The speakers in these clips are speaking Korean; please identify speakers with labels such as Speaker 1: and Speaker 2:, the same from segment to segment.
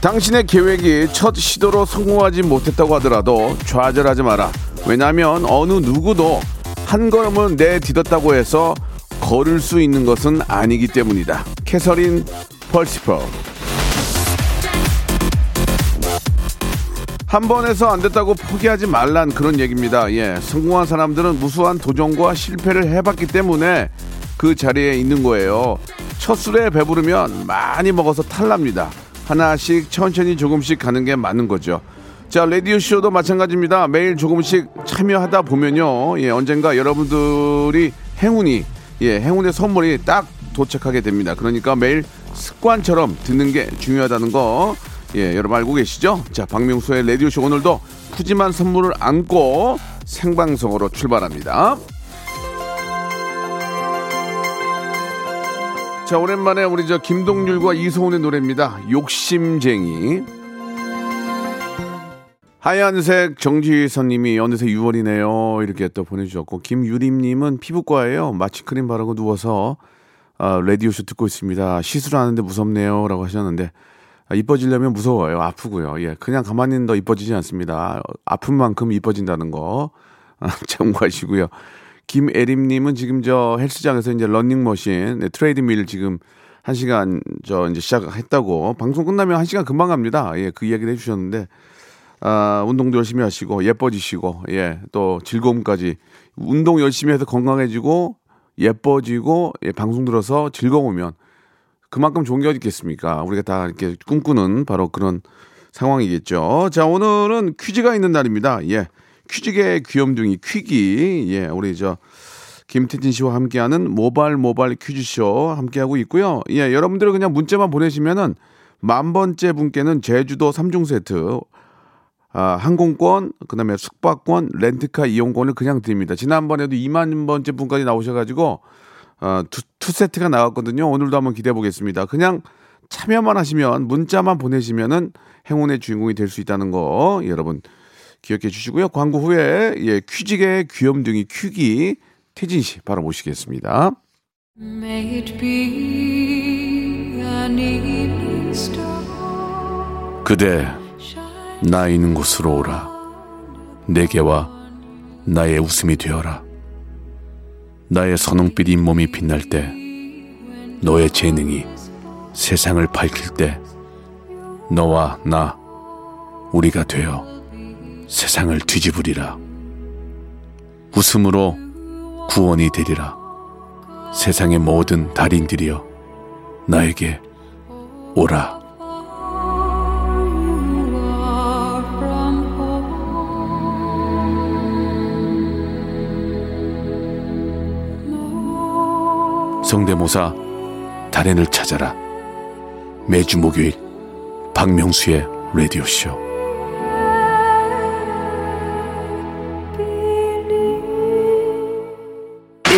Speaker 1: 당신의 계획이 첫 시도로 성공하지 못했다고 하더라도 좌절하지 마라. 왜냐하면 어느 누구도 한 걸음을 내딛었다고 해서 걸을 수 있는 것은 아니기 때문이다. 캐서린 펄시퍼. 한 번에서 안 됐다고 포기하지 말란 그런 얘기입니다. 예, 성공한 사람들은 무수한 도전과 실패를 해봤기 때문에 그 자리에 있는 거예요. 첫 술에 배부르면 많이 먹어서 탈납니다. 하나씩 천천히 조금씩 가는 게 맞는 거죠. 자, 라디오쇼도 마찬가지입니다. 매일 조금씩 참여하다 보면요. 예, 언젠가 여러분들이 행운이, 예, 행운의 선물이 딱 도착하게 됩니다. 그러니까 매일 습관처럼 듣는 게 중요하다는 거, 예, 여러분 알고 계시죠? 자, 박명수의 라디오쇼 오늘도 푸짐한 선물을 안고 생방송으로 출발합니다. 자 오랜만에 우리 저 김동률과 이소은의 노래입니다. 욕심쟁이. 하얀색 정지선님이 어느새 6월이네요. 이렇게 또 보내주셨고 김유림님은 피부과예요. 마취크림 바르고 누워서 아, 라디오쇼 듣고 있습니다. 시술 하는데 무섭네요라고 하셨는데 아, 이뻐지려면 무서워요. 아프고요. 예, 그냥 가만히 있는 더 이뻐지지 않습니다. 아픈 만큼 이뻐진다는 거 아, 참고하시고요. 김애림님은 지금 저 헬스장에서 이제 런닝머신, 네, 트레이드밀 지금 한 시간 저 이제 시작했다고 방송 끝나면 한 시간 금방 갑니다. 예, 그 이야기를 해주셨는데 아, 운동도 열심히 하시고 예뻐지시고 예, 또 즐거움까지 운동 열심히 해서 건강해지고 예뻐지고 예, 방송 들어서 즐거우면 그만큼 좋은 게 어디 있겠습니까? 우리가 다 이렇게 꿈꾸는 바로 그런 상황이겠죠. 자, 오늘은 퀴즈가 있는 날입니다. 예. 퀴즈계 귀염둥이 퀴기 예 우리 저 김태진 씨와 함께하는 모발 모발 퀴즈쇼 함께하고 있고요. 예 여러분들 그냥 문자만 보내시면은 만 번째 분께는 제주도 3종 세트 아, 항공권, 그 다음에 숙박권, 렌트카 이용권을 그냥 드립니다. 지난번에도 2만 번째 분까지 나오셔가지고, 어, two, two 세트가 나왔거든요. 오늘도 한번 기대해 보겠습니다. 그냥 참여만 하시면, 문자만 보내시면은 행운의 주인공이 될 수 있다는 거, 여러분 기억해 주시고요. 광고 후에 예, 퀴직의 귀염둥이 퀴기 태진 씨 바로 모시겠습니다. 그대 나 있는 곳으로 오라. 내게와 나의 웃음이 되어라. 나의 선홍빛 잇몸이 빛날 때 너의 재능이 세상을 밝힐 때 너와 나 우리가 되어 세상을 뒤집으리라. 웃음으로 구원이 되리라. 세상의 모든 달인들이여 나에게 오라. 성대모사 달인을 찾아라. 매주 목요일 박명수의 라디오 쇼.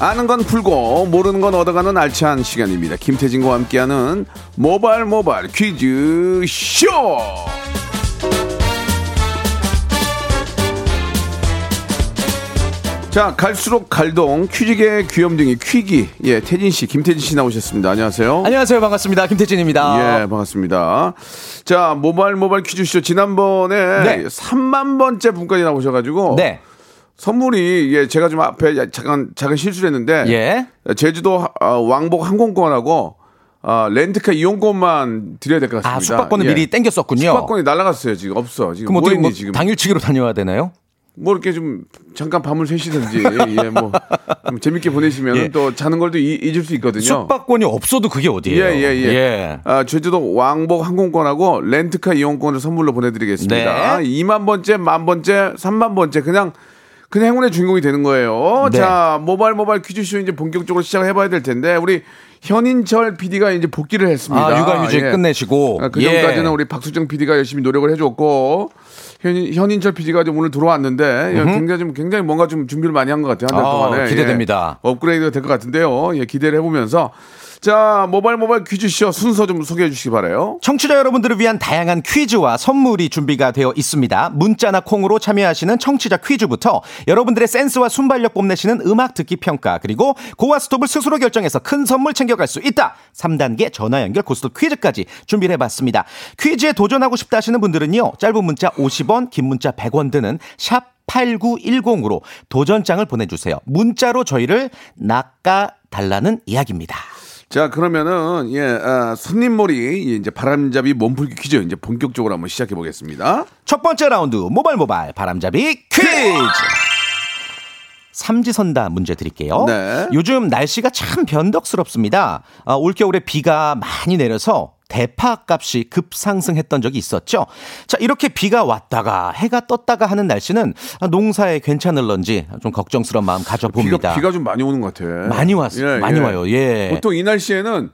Speaker 1: 아는 건 풀고 모르는 건 얻어가는 알찬 시간입니다. 김태진과 함께하는 모발 모발 퀴즈 쇼. 자 갈수록 갈동 퀴즈계 귀염둥이 퀴기 예 태진 씨 김태진 씨 나오셨습니다. 안녕하세요.
Speaker 2: 안녕하세요. 반갑습니다. 김태진입니다.
Speaker 1: 예, 반갑습니다. 자, 모바일 모바일 퀴즈쇼 지난번에
Speaker 2: 네.
Speaker 1: 3만 번째 분까지 나오셔가지고
Speaker 2: 네.
Speaker 1: 선물이 예 제가 좀 앞에 잠깐 작은 실수를 했는데
Speaker 2: 예.
Speaker 1: 제주도 하- 어, 왕복 항공권하고 어, 렌트카 이용권만 드려야 될 것 같습니다.
Speaker 2: 아, 숙박권을
Speaker 1: 예.
Speaker 2: 미리 땡겼었군요.
Speaker 1: 숙박권이 날라갔어요 지금 없어 지금
Speaker 2: 그럼
Speaker 1: 뭐
Speaker 2: 어떻게
Speaker 1: 있니
Speaker 2: 뭐
Speaker 1: 지금
Speaker 2: 당일치기로 다녀야 되나요?
Speaker 1: 뭐 이렇게 좀 잠깐 밤을 새시든지 예뭐 재밌게 보내시면
Speaker 2: 예.
Speaker 1: 또 자는 걸또 잊을 수 있거든요.
Speaker 2: 숙박권이 없어도 그게 어디예요?
Speaker 1: 예, 예, 예. 아, 제주도 왕복 항공권하고 렌트카 이용권을 선물로 보내드리겠습니다.
Speaker 2: 네.
Speaker 1: 2만 번째, 만 번째, 3만 번째 그냥 그냥 행운의 주인공이 되는 거예요.
Speaker 2: 네.
Speaker 1: 자, 모바일 모바일 퀴즈쇼 이제 본격적으로 시작해봐야 될 텐데 우리 현인철 PD가 이제 복귀를 했습니다.
Speaker 2: 아, 육아휴직 끝내시고.
Speaker 1: 아, 그 전까지는
Speaker 2: 예.
Speaker 1: 우리 박수정 PD가 열심히 노력을 해줬고 현인, 현인철 PD가 좀 오늘 들어왔는데 예, 굉장히 좀 굉장히 뭔가 좀 준비를 많이 한 것 같아요 한달
Speaker 2: 아,
Speaker 1: 동안에
Speaker 2: 기대됩니다.
Speaker 1: 예. 업그레이드가 될 것 같은데요. 예, 기대를 해보면서 자 모바일 모바일 퀴즈쇼 순서 좀 소개해 주시기 바래요.
Speaker 2: 청취자 여러분들을 위한 다양한 퀴즈와 선물이 준비가 되어 있습니다. 문자나 콩으로 참여하시는 청취자 퀴즈부터 여러분들의 센스와 순발력 뽐내시는 음악 듣기 평가 그리고 고와 스톱을 스스로 결정해서 큰 선물 챙겨갈 수 있다. 3단계 전화 연결 고스톱 퀴즈까지 준비를 해봤습니다. 퀴즈에 도전하고 싶다 하시는 분들은요. 짧은 문자 50원 긴 문자 100원 드는 샵 8910으로 도전장을 보내주세요. 문자로 저희를 낚아달라는 이야기입니다.
Speaker 1: 자 그러면은 예 아, 손님몰이 이제 바람잡이 몸풀기 퀴즈 이제 본격적으로 한번 시작해 보겠습니다.
Speaker 2: 첫 번째 라운드 모발 모발 바람잡이 퀴즈. 삼지선다 문제 드릴게요.
Speaker 1: 네.
Speaker 2: 요즘 날씨가 참 변덕스럽습니다. 아, 올겨울에 비가 많이 내려서 대파 값이 급상승했던 적이 있었죠. 자, 이렇게 비가 왔다가 해가 떴다가 하는 날씨는 아, 농사에 괜찮을런지 좀 걱정스러운 마음 가져봅니다.
Speaker 1: 비가, 비가 좀 많이 오는 것 같아.
Speaker 2: 많이 왔어요. 많이 와요. 예.
Speaker 1: 보통 이 날씨에는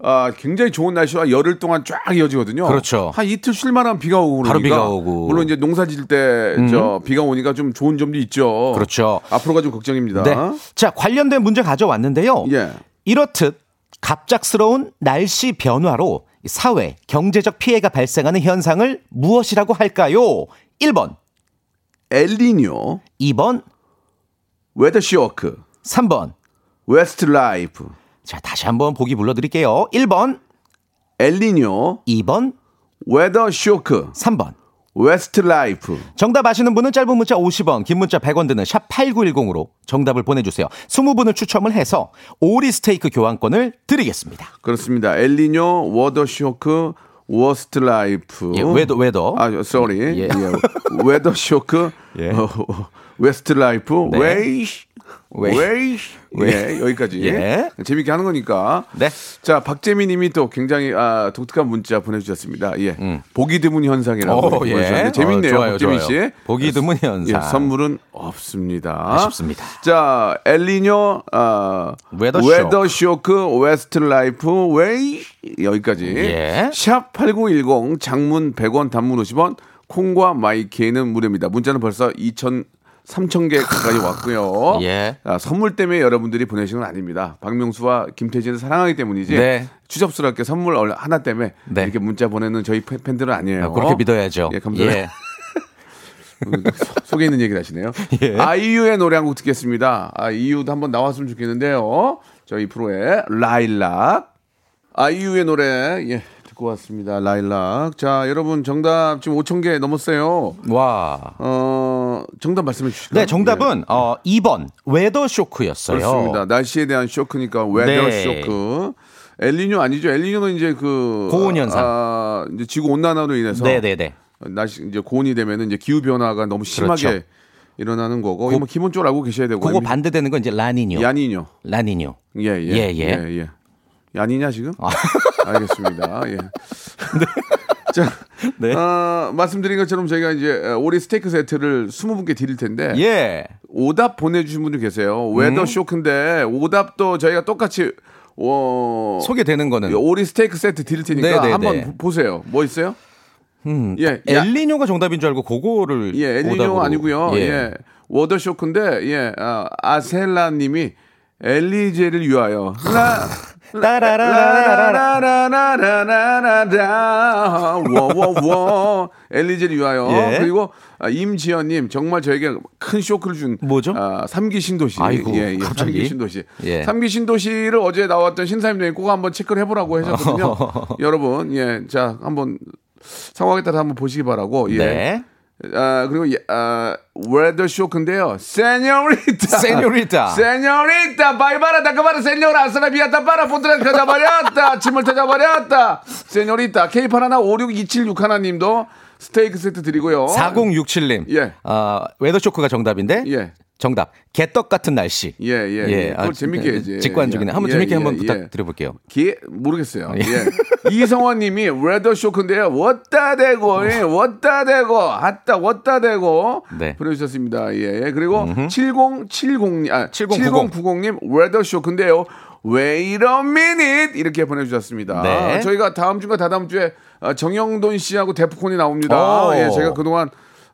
Speaker 1: 아, 굉장히 좋은 날씨와 열흘 동안 쫙 이어지거든요.
Speaker 2: 그렇죠.
Speaker 1: 한 이틀 쉴만한 비가 오고
Speaker 2: 바로
Speaker 1: 그러니까
Speaker 2: 비가 오고. 음.
Speaker 1: 물론 이제 농사 지을 때저 비가 오니까 좀 좋은 점도 있죠.
Speaker 2: 그렇죠.
Speaker 1: 앞으로가 좀 걱정입니다.
Speaker 2: 네. 자, 관련된 문제 가져왔는데요.
Speaker 1: 예.
Speaker 2: 이렇듯 갑작스러운 날씨 변화로 사회, 경제적 피해가 발생하는 현상을 무엇이라고 할까요? 1번,
Speaker 1: 엘리뇨,
Speaker 2: 2번,
Speaker 1: weather shock,
Speaker 2: 3번.
Speaker 1: 웨스트 라이프,
Speaker 2: 자, 다시 한번 보기 불러드릴게요. 1번,
Speaker 1: 엘리뇨,
Speaker 2: 2번,
Speaker 1: weather shock,
Speaker 2: 3번.
Speaker 1: 웨스트 라이프.
Speaker 2: 정답 아시는 분은 짧은 문자 50원, 긴 문자 100원 드는 샵 8910으로 정답을 보내주세요. 20분을 추첨을 해서 오리 스테이크 교환권을 드리겠습니다.
Speaker 1: 그렇습니다. 엘리뇨, weather shock, worst life.
Speaker 2: 예, 웨더, 웨더.
Speaker 1: 아, sorry.
Speaker 2: 예.
Speaker 1: 예. weather 쇼크,
Speaker 2: 예.
Speaker 1: 어, 웨스트 라이프,
Speaker 2: 네.
Speaker 1: 웨이,
Speaker 2: 웨이.
Speaker 1: 웨이. 예, 여기까지.
Speaker 2: 예.
Speaker 1: 재밌게 하는 거니까.
Speaker 2: 네.
Speaker 1: 자, 박재민 님이 또 굉장히 아, 독특한 문자 보내주셨습니다. 예. 보기 드문 현상이라고
Speaker 2: 음. 오, 예.
Speaker 1: 보내주셨는데 재밌네요.
Speaker 2: 어, 좋아요,
Speaker 1: 박재민
Speaker 2: 좋아요.
Speaker 1: 씨.
Speaker 2: 보기 드문
Speaker 1: 예,
Speaker 2: 현상.
Speaker 1: 선물은 없습니다.
Speaker 2: 아쉽습니다.
Speaker 1: 자, 엘리뇨, 아, weather weather 쇼크, 웨스트 라이프, 웨이 여기까지.
Speaker 2: 예.
Speaker 1: 샵8910 장문 100원 단문 50원 콩과 마이케이는 무료입니다. 문자는 벌써 2천 3천 개 가까이 왔고요.
Speaker 2: 예.
Speaker 1: 아, 선물 때문에 여러분들이 보내신 건 아닙니다. 박명수와 김태진을 사랑하기 때문이지.
Speaker 2: 네.
Speaker 1: 추접스럽게 선물 얼- 하나 때문에
Speaker 2: 네.
Speaker 1: 이렇게 문자 보내는 저희 팬- 팬들은 아니에요.
Speaker 2: 아, 그렇게 믿어야죠.
Speaker 1: 예, 감사합니다.
Speaker 2: 예.
Speaker 1: 속에 있는 얘기를 하시네요.
Speaker 2: 예.
Speaker 1: 아이유의 노래 한 곡 듣겠습니다. 아 이유도 한번 나왔으면 좋겠는데요. 저희 프로의 라일락. 아이유의 노래 예 듣고 왔습니다. 라일락. 자 여러분 정답 지금 5천 개 넘었어요.
Speaker 2: 와.
Speaker 1: 어 정답 말씀해 주실까요?
Speaker 2: 네, 정답은 어 2번 weather 쇼크였어요.
Speaker 1: 예, 그렇습니다. 날씨에 대한 쇼크니까 weather
Speaker 2: 네.
Speaker 1: 쇼크. 엘리뇨 아니죠? 엘리뇨는 이제 그
Speaker 2: 고온 현상.
Speaker 1: 아, 이제 지구 온난화로 인해서
Speaker 2: 네, 네, 네.
Speaker 1: 날씨 이제 고온이 되면은 이제 기후 변화가 너무 심하게
Speaker 2: 그렇죠.
Speaker 1: 일어나는 거고 이거 뭐 기본적으로 알고 계셔야 되고
Speaker 2: 그거 반대되는 건 이제 라니뇨.
Speaker 1: 야니뇨
Speaker 2: 라니뇨.
Speaker 1: 예 예
Speaker 2: 예,
Speaker 1: 예,
Speaker 2: 예.
Speaker 1: 예. 야니냐 지금 알겠습니다 예. 자
Speaker 2: 네.
Speaker 1: 어, 말씀드린 것처럼 저희가 이제 오리 스테이크 세트를 20분께 드릴 텐데
Speaker 2: 예.
Speaker 1: 오답 보내주신 분들 계세요
Speaker 2: 음.
Speaker 1: weather 쇼크인데 오답도 저희가 똑같이 어,
Speaker 2: 소개되는 거는
Speaker 1: 오리 스테이크 세트 드릴 테니까
Speaker 2: 네, 네,
Speaker 1: 한번
Speaker 2: 네.
Speaker 1: 보- 보세요 뭐 있어요
Speaker 2: 음,
Speaker 1: 예, 야-
Speaker 2: 엘리뇨가 정답인 줄 알고 그거를
Speaker 1: 예, 엘리뇨
Speaker 2: 오답으로.
Speaker 1: 아니고요. 예. 워더 쇼크인데 예, 아, 아셀라 님이 엘리제를 위하여 라라라라라라라라라 워워워 엘리제를 위하여
Speaker 2: 예.
Speaker 1: 그리고 아, 임지연 님 정말 저에게 큰 쇼크를 준
Speaker 2: 뭐죠?
Speaker 1: 아, 삼기 신도시
Speaker 2: 아이고,
Speaker 1: 예, 예,
Speaker 2: 갑자기?
Speaker 1: 삼기 신도시
Speaker 2: 예.
Speaker 1: 삼기 신도시를 어제 나왔던 신사임당에 꼭 한번 체크를 해보라고 하셨거든요 여러분 예자 한번 상황에 따라 한번 보시기 바라고 예.
Speaker 2: 네.
Speaker 1: 아, 그리고 예, 아, 웨더 쇼크인데요. 세뇨리타.
Speaker 2: 세뇨리타.
Speaker 1: 세뇨리타. 바이바라 다카바라 세뇨라 아스라비아 타 바라 포트라 터져버렸다. 침을 터져버렸다. 세뇨리타. K8 하나 562761 하나님도 스테이크 세트 드리고요.
Speaker 2: 4067님.
Speaker 1: 예.
Speaker 2: 어, 웨더 쇼크가 정답인데.
Speaker 1: 예.
Speaker 2: 정답. 개떡 같은 날씨.
Speaker 1: 예, 예. 예. 그걸
Speaker 2: 아,
Speaker 1: 재밌게 해야지.
Speaker 2: 직관적이네. 한번
Speaker 1: 예,
Speaker 2: 재밌게
Speaker 1: 예,
Speaker 2: 한번
Speaker 1: 예.
Speaker 2: 부탁드려볼게요.
Speaker 1: 기 모르겠어요. 예. 이성원 님이 웨더 쇼크인데요. 왔다 대고, 예, 왔다 대고, 왔다, 왔다 대고.
Speaker 2: 네.
Speaker 1: 보내주셨습니다. 예. 그리고 7070, 아,
Speaker 2: 7090.
Speaker 1: 7090님, weather 쇼크인데요. Wait a minute! 이렇게 보내주셨습니다.
Speaker 2: 네.
Speaker 1: 저희가 다음 주가 다다음 주에 어, 정형돈 씨하고 데프콘이 나옵니다.
Speaker 2: 오.
Speaker 1: 예, 제가 그동안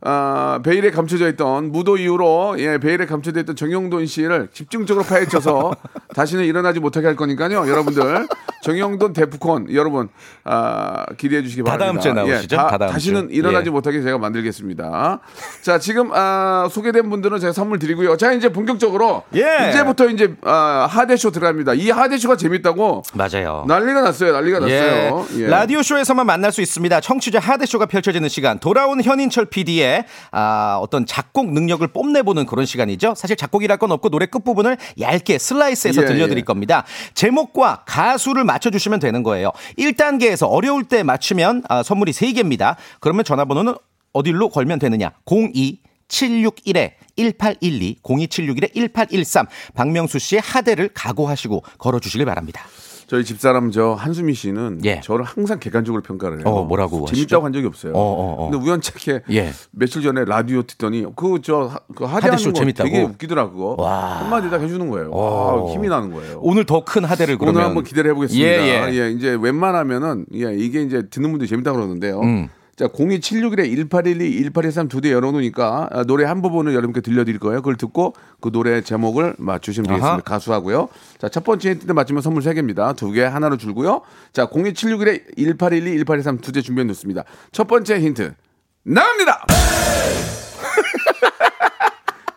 Speaker 1: 아, 베일에 감춰져 있던 무도 이후로 예, 베일에 감춰져 있던 정형돈 씨를 집중적으로 파헤쳐서 다시는 일어나지 못하게 할 거니까요. 여러분들 정형돈 데프콘 여러분 아, 기대해 주시기 바랍니다.
Speaker 2: 다다음 주에 나오시죠?
Speaker 1: 예, 다,
Speaker 2: 다다음
Speaker 1: 다시는
Speaker 2: 주.
Speaker 1: 일어나지
Speaker 2: 예.
Speaker 1: 못하게 제가 만들겠습니다. 자, 지금 아, 소개된 분들은 제가 선물 드리고요. 자, 이제 본격적으로
Speaker 2: 예.
Speaker 1: 이제부터 이제 아, 하대쇼 들어갑니다. 이 하대쇼가 재밌다고
Speaker 2: 맞아요.
Speaker 1: 난리가 났어요. 난리가
Speaker 2: 예.
Speaker 1: 났어요. 예.
Speaker 2: 라디오 쇼에서만 만날 수 있습니다. 청취자 하대 쇼가 펼쳐지는 시간. 돌아온 현인철 PD의 아, 어떤 작곡 능력을 뽐내보는 그런 시간이죠. 사실 작곡이랄 건 없고 노래 끝 부분을 얇게 슬라이스해서
Speaker 1: 예,
Speaker 2: 들려드릴
Speaker 1: 예.
Speaker 2: 겁니다. 제목과 가수를 맞춰주시면 되는 거예요. 1단계에서 어려울 때 맞추면 아, 선물이 3개입니다. 그러면 전화번호는 어디로 걸면 되느냐? 02 761에 1812 02761에 1813 박명수 씨의 하대를 각오하시고 걸어주시길 바랍니다.
Speaker 1: 저희 집사람 저 한수미 씨는
Speaker 2: 예.
Speaker 1: 저를 항상 객관적으로 평가를 해요.
Speaker 2: 어, 뭐라고
Speaker 1: 재밌다고
Speaker 2: 하시죠?
Speaker 1: 한 적이 없어요.
Speaker 2: 어, 어, 어.
Speaker 1: 근데 우연찮게
Speaker 2: 예.
Speaker 1: 며칠 전에 라디오 듣더니 그 저 그
Speaker 2: 하대쇼
Speaker 1: 하대하는 거
Speaker 2: 재밌다고?
Speaker 1: 되게 웃기더라고.
Speaker 2: 와.
Speaker 1: 한마디 다 해주는 거예요.
Speaker 2: 어.
Speaker 1: 아, 힘이 나는 거예요.
Speaker 2: 오늘 더 큰 하대를 그러면
Speaker 1: 오늘 한번 기대를 해보겠습니다.
Speaker 2: 예,
Speaker 1: 예,
Speaker 2: 예.
Speaker 1: 이제 웬만하면은 예, 이게 이제 듣는 분들이 재밌다 고 그러는데요.
Speaker 2: 음.
Speaker 1: 자, 02761에 1812, 1813 두 대 열어놓으니까 아, 노래 한 부분을 여러분께 들려드릴 거예요. 그걸 듣고 그 노래 제목을 맞추시면 되겠습니다.
Speaker 2: 아하.
Speaker 1: 가수하고요. 자, 첫 번째 힌트 맞추면 선물 3개입니다. 두 개 하나로 줄고요. 자, 02761에 1812, 1813 두 대 준비해 놓습니다. 첫 번째 힌트 나갑니다!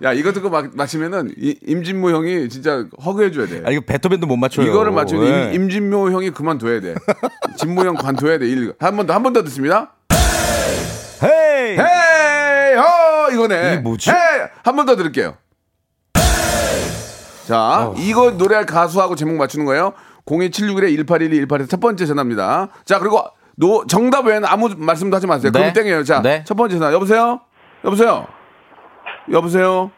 Speaker 1: 야, 이거 듣고 막, 맞히면은 이- 임진모 형이 진짜 허그해줘야 돼.
Speaker 2: 아 이거 베토벤도 못 맞춰요.
Speaker 1: 이거를 맞추면
Speaker 2: 예.
Speaker 1: 임, 임진모 형이 그만둬야 돼. 진모 형 관둬야 돼. 한번 더, 한 번 더 듣습니다. Hey. Hey, 어, 이거네.
Speaker 2: 이게 뭐지?
Speaker 1: 한 번 더 들을게요. 자, 이거 노래할 가수하고 제목 맞추는 거예요. 02761에 1812, 18에서 첫 번째 전화입니다. 자, 그리고 노, 정답 외에는 아무 말씀도 하지 마세요.
Speaker 2: 네.
Speaker 1: 그럼 땡이에요. 자,
Speaker 2: 네.
Speaker 1: 첫 번째 전화. 여보세요? 여보세요? 여보세요?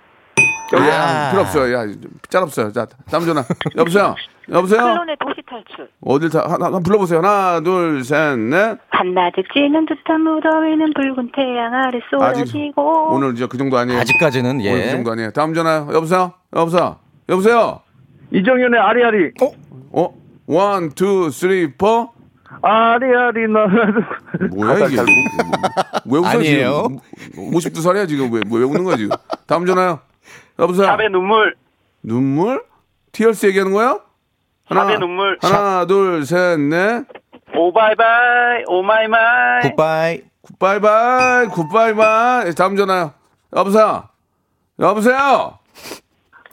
Speaker 1: 여기
Speaker 2: 아.
Speaker 1: 필요 없어요. 야, 짤 없어요. 자, 다음 전화. 여보세요? 여보세요?
Speaker 3: 클론의 도시 탈출.
Speaker 1: 어딜 다, 하나, 하나 불러보세요. 하나, 둘, 셋, 넷.
Speaker 3: 한낮에 찌는 듯한 무더위는 붉은 태양 아래 쏟아지고.
Speaker 1: 오늘 이제 그 정도 아니에요.
Speaker 2: 아직까지는
Speaker 1: 오늘 그
Speaker 2: 예.
Speaker 1: 정도 아니에요. 다음 전화. 여보세요? 여보세요? 여보세요?
Speaker 4: 이정현의 아리아리.
Speaker 1: 어? One, two, three, four?
Speaker 4: 아리아리 너.
Speaker 1: 뭐야, 이게? 왜 웃어,
Speaker 2: 아니에요.
Speaker 1: 지금? 52살이야, 지금. 왜, 왜 웃는 거야, 지금? 다음 전화요. 여보세요?
Speaker 4: 샵의 눈물.
Speaker 1: 눈물? Tears 얘기하는 거야? 하나,
Speaker 4: 눈물.
Speaker 1: 하나, 둘, 셋, 넷.
Speaker 4: 오바이바이. 오마이마이.
Speaker 2: 굿바이.
Speaker 1: 굿바이 bye, 굿바이 bye. 다음 전화요. 여보세요? 여보세요?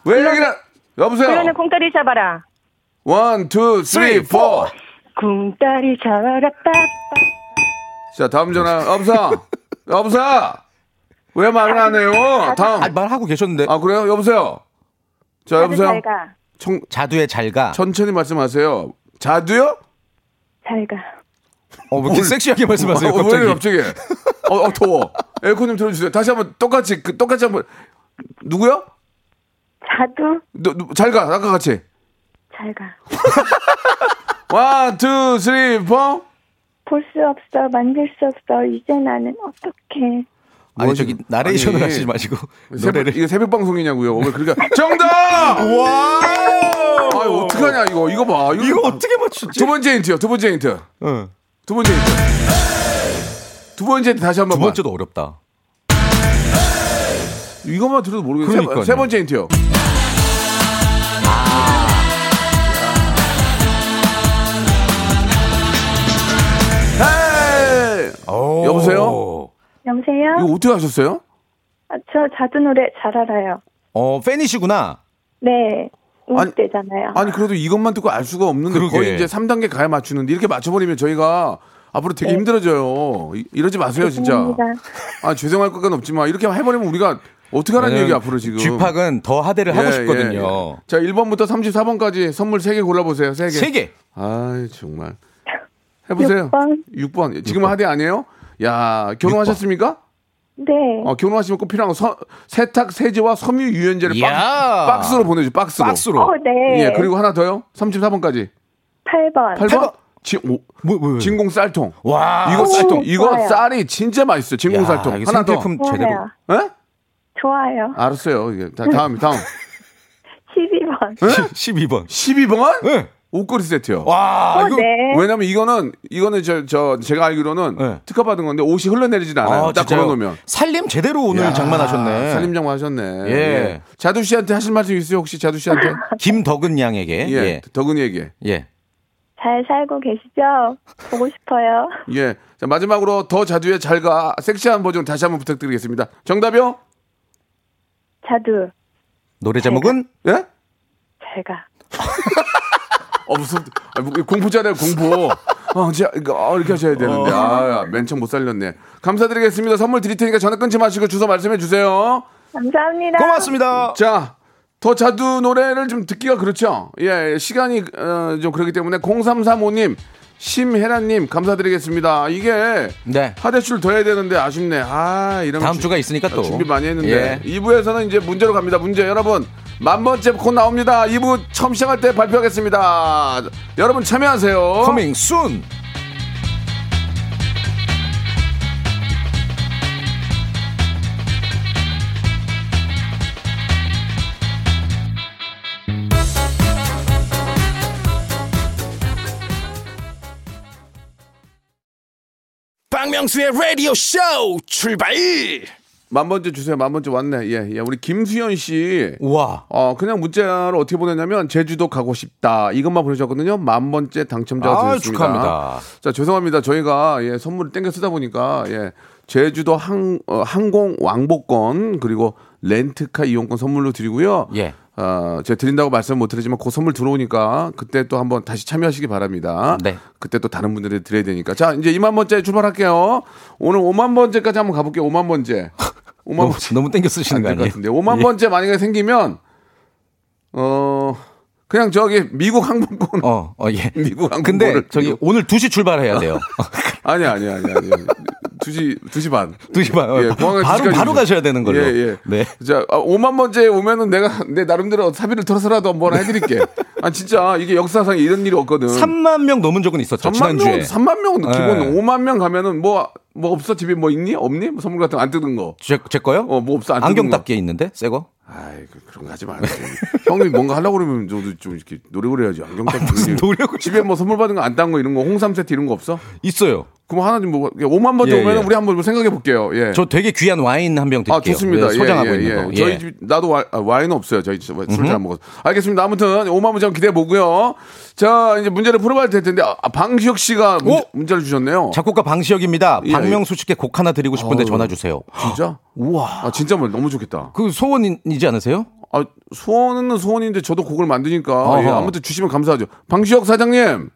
Speaker 1: 왜 얘기를, 여보세요?
Speaker 3: 클론의 꿍따리 샤바라.
Speaker 1: One, two, three, four.
Speaker 3: 쿵다리 잡아라 빠빠.
Speaker 1: 자, 다음 전화. 여보세요? 여보세요? 왜 말을 안 해요? 다음.
Speaker 2: 아, 말하고 계셨는데
Speaker 1: 아, 그래요? 여보세요? 자, 여보세요? 청,
Speaker 2: 자두의 잘가.
Speaker 1: 천천히 말씀하세요. 자두요?
Speaker 3: 잘 가.
Speaker 2: 어, 왜 이렇게 섹시하게 말씀하세요?
Speaker 1: 어, 왜
Speaker 2: 갑자기.
Speaker 1: 이래, 갑자기? 어, 어, 더워. 에어컨 좀 틀어주세요. 다시 한번 똑같이, 그, 똑같이 한번. 누구요?
Speaker 3: 자두.
Speaker 1: 너, 누, 잘 가. 아까 같이.
Speaker 3: 잘 가.
Speaker 1: One, two, three, four.
Speaker 3: 볼 수 없어. 만질 수 없어. 이제 나는 어떡해.
Speaker 2: 아니 저기 나레이션을
Speaker 1: 아니,
Speaker 2: 하시지 마시고
Speaker 1: 새벽,
Speaker 2: 노래를
Speaker 1: 이거 새벽 방송이냐고요. 왜 그러니까 정답! 와! 아, 어떡하냐 이거. 이거 봐. 이거,
Speaker 2: 이거 어떻게 맞추지?
Speaker 1: 두 번째 힌트요. 두 번째 힌트.
Speaker 2: 응.
Speaker 1: 두 번째 힌트. 두 번째 힌트 다시 한번
Speaker 2: 두 번째도 어렵다.
Speaker 1: 이것만 들어도 모르겠어요.
Speaker 2: 그러니까요.
Speaker 1: 세, 세 번째 힌트요. 헤이! 여보세요? 이거 어떻게 하셨어요?
Speaker 3: 아, 저 자두 노래 잘 알아요.
Speaker 2: 어 팬이시구나.
Speaker 3: 네.
Speaker 1: 아니,
Speaker 3: 우대잖아요.
Speaker 1: 아니 그래도 이것만 듣고 알 수가 없는데
Speaker 2: 그러게.
Speaker 1: 거의 이제 3단계 가야 맞추는데 이렇게 맞춰버리면 저희가 앞으로 되게 힘들어져요. 이- 이러지 마세요, 진짜.
Speaker 3: 죄송합니다.
Speaker 1: 아, 죄송할 것은 없지만 이렇게 해버리면 우리가 어떻게 하라는 얘기 앞으로 지금.
Speaker 2: 쥐팍은 더 하대를 하고
Speaker 1: 예,
Speaker 2: 싶거든요.
Speaker 1: 예, 예. 자, 1번부터 34번까지 선물 3개 골라보세요. 3개.
Speaker 2: 세 개.
Speaker 1: 아이, 정말. 해보세요.
Speaker 3: 6번.
Speaker 1: 6번. 지금 하대 아니에요? 야, 결혼하셨습니까?
Speaker 3: 네.
Speaker 1: 어, 결혼하시면 꼭 필요한 거 서- 세탁 세제와 섬유 유연제를
Speaker 2: 이야.
Speaker 1: 박, 박스 로 보내줘. 박스로.
Speaker 2: 박스로.
Speaker 3: 어, 네.
Speaker 1: 예, 그리고 하나 더요. 34번까지.
Speaker 3: 8번.
Speaker 1: 8번? 지, 오,
Speaker 2: 뭐, 뭐,
Speaker 1: 진공 쌀통.
Speaker 2: 와.
Speaker 1: 이거
Speaker 3: 오,
Speaker 1: 쌀통. 이거
Speaker 3: 좋아요.
Speaker 1: 쌀이 진짜 맛있어요. 진공
Speaker 2: 야,
Speaker 1: 쌀통. 하나 더.
Speaker 2: 생필품 제대로.
Speaker 3: 좋아요.
Speaker 1: 예?
Speaker 3: 좋아요.
Speaker 1: 알았어요. 이게 다, 다음, 다음.
Speaker 3: 12번.
Speaker 2: 12번.
Speaker 1: 12번?
Speaker 2: 네.
Speaker 1: 옷걸이 세트요.
Speaker 2: 와,
Speaker 3: 어,
Speaker 2: 이거
Speaker 3: 네.
Speaker 1: 왜냐면 이거는 이거는 저, 저 제가 알기로는
Speaker 2: 네.
Speaker 1: 특허 받은 건데 옷이 흘러내리진 않아요.
Speaker 2: 아,
Speaker 1: 딱
Speaker 2: 진짜요?
Speaker 1: 걸어 놓으면.
Speaker 2: 살림 제대로 오늘
Speaker 1: 야,
Speaker 2: 장만하셨네.
Speaker 1: 살림장 하셨네.
Speaker 2: 예.
Speaker 1: 자두 씨한테 하실 말씀 있어요? 혹시 자두 씨한테?
Speaker 2: 김덕은 양에게.
Speaker 1: 예.
Speaker 2: 예.
Speaker 1: 덕은이에게.
Speaker 2: 예.
Speaker 3: 잘 살고 계시죠? 보고 싶어요.
Speaker 1: 예. 자, 마지막으로 더 자두의 잘가 섹시한 버전 다시 한번 부탁드리겠습니다. 정답이요?
Speaker 3: 자두.
Speaker 2: 노래 제목은
Speaker 1: 예?
Speaker 3: 잘 가.
Speaker 1: 어, 무슨, 아, 뭐, 공포잖아요, 공포. 어, 자, 이거, 어, 이렇게 하셔야 되는데. 아, 맨 처음 못 살렸네. 감사드리겠습니다. 선물 드릴 테니까 전화 끊지 마시고 주소 말씀해 주세요.
Speaker 3: 감사합니다.
Speaker 2: 고맙습니다.
Speaker 1: 자, 더 자두 노래를 좀 듣기가 그렇죠. 예, 예, 시간이 어, 좀 그렇기 때문에 0335님, 심혜란님 감사드리겠습니다. 이게
Speaker 2: 네.
Speaker 1: 하대출 더 해야 되는데 아쉽네. 아, 이런
Speaker 2: 다음
Speaker 1: 주-
Speaker 2: 주가 있으니까 또.
Speaker 1: 준비 많이 했는데
Speaker 2: 예.
Speaker 1: 2부에서는 이제 문제로 갑니다. 문제 여러분 만 번째 곧 나옵니다. 2부 처음 시작할 때 발표하겠습니다. 여러분 참여하세요.
Speaker 2: Coming soon.
Speaker 5: 박명수의 라디오 쇼 출발
Speaker 1: 만 번째 주세요. 만 번째 왔네. 예, 예. 우리 김수현 씨.
Speaker 2: 와.
Speaker 1: 어, 그냥 문자를 어떻게 보냈냐면 제주도 가고 싶다. 이것만 보내셨거든요. 만 번째 당첨자가
Speaker 2: 아,
Speaker 1: 되셨습니다.
Speaker 2: 축하합니다.
Speaker 1: 자, 죄송합니다. 저희가 예, 선물을 땡겨 쓰다 보니까 예. 제주도 항, 어, 항공 왕복권 그리고 렌트카 이용권 선물로 드리고요.
Speaker 2: 예.
Speaker 1: 어, 제가 드린다고 말씀 못 드리지만 그 선물 들어오니까 그때 또 한번 다시 참여하시기 바랍니다.
Speaker 2: 네.
Speaker 1: 그때 또 다른 분들이 드려야 되니까. 자, 이제 2만 번째 출발할게요. 오늘 5만 번째까지 한번 가볼게요. 5만 번째. 5만
Speaker 2: 너무,
Speaker 1: 번째.
Speaker 2: 너무 땡겨 쓰시는 거 아니에요?
Speaker 1: 같은데. 5만
Speaker 2: 예.
Speaker 1: 번째 만약에 생기면 어 그냥 저기 미국 항공권
Speaker 2: 어, 어, 예.
Speaker 1: 미국 항공권을
Speaker 2: 근데 저기. 오늘 2시 출발해야 돼요.
Speaker 1: 아니 아니 아니 아니. 2시 2시 반.
Speaker 2: 2시 반. 어,
Speaker 1: 예, 공항에
Speaker 2: 바로
Speaker 1: 2시까지
Speaker 2: 바로. 가셔야 되는 걸로.
Speaker 1: 예, 예.
Speaker 2: 네.
Speaker 1: 자, 아, 5만 번째 오면은 내가 내 나름대로 사비를 털어서라도 한번 해드릴게. 아 진짜 이게 역사상 이런 일이 없거든.
Speaker 2: 3만 명 넘은 적은 있었죠.
Speaker 1: 3만 명,
Speaker 2: 지난주에.
Speaker 1: 3만 명은
Speaker 2: 네.
Speaker 1: 기본 5만 명 가면은 뭐, 뭐 없어? 집에 뭐 있니? 없니? 뭐 선물 같은 거 안 뜯은 거.
Speaker 2: 제, 제 거요?
Speaker 1: 어, 뭐 없어? 안
Speaker 2: 안경. 닦기에 있는데? 새 거?
Speaker 1: 아이, 그, 그런 거 하지 말고. 형이 뭔가 하려고 그러면 저도 좀 이렇게 노력을 해야지. 안경 닦기.
Speaker 2: 무슨 노력을
Speaker 1: 집에 뭐 선물 받은 거 안 딴 거 이런 거, 홍삼 세트 이런 거 없어?
Speaker 2: 있어요.
Speaker 1: 그럼 하나 좀 뭐, 5만 번째
Speaker 2: 예,
Speaker 1: 오면은
Speaker 2: 예.
Speaker 1: 우리 한번 생각해 볼게요. 예.
Speaker 2: 저 되게 귀한 와인 한 병 드릴게요.
Speaker 1: 아, 좋습니다.
Speaker 2: 네, 소장하고
Speaker 1: 예, 예,
Speaker 2: 있는
Speaker 1: 예.
Speaker 2: 거.
Speaker 1: 저희
Speaker 2: 예.
Speaker 1: 집, 나도 와, 아, 와인은 없어요. 저희 술잘 안 먹어서. 알겠습니다. 아무튼 5만 문제 한번 기대해 보고요. 자, 이제 문제를 풀어봐야 될 텐데, 아, 방시혁 씨가 문제,
Speaker 2: 오!
Speaker 1: 문제를 주셨네요.
Speaker 2: 작곡가 방시혁입니다.
Speaker 1: 예,
Speaker 2: 박명수 씨께 곡 하나 드리고 싶은데. 전화 주세요.
Speaker 1: 진짜?
Speaker 2: 우와.
Speaker 1: 아, 진짜 뭐 너무 좋겠다.
Speaker 2: 그 소원이지 않으세요?
Speaker 1: 아, 소원은 소원인데 저도 곡을 만드니까. 예, 아무튼 주시면 감사하죠. 방시혁 사장님.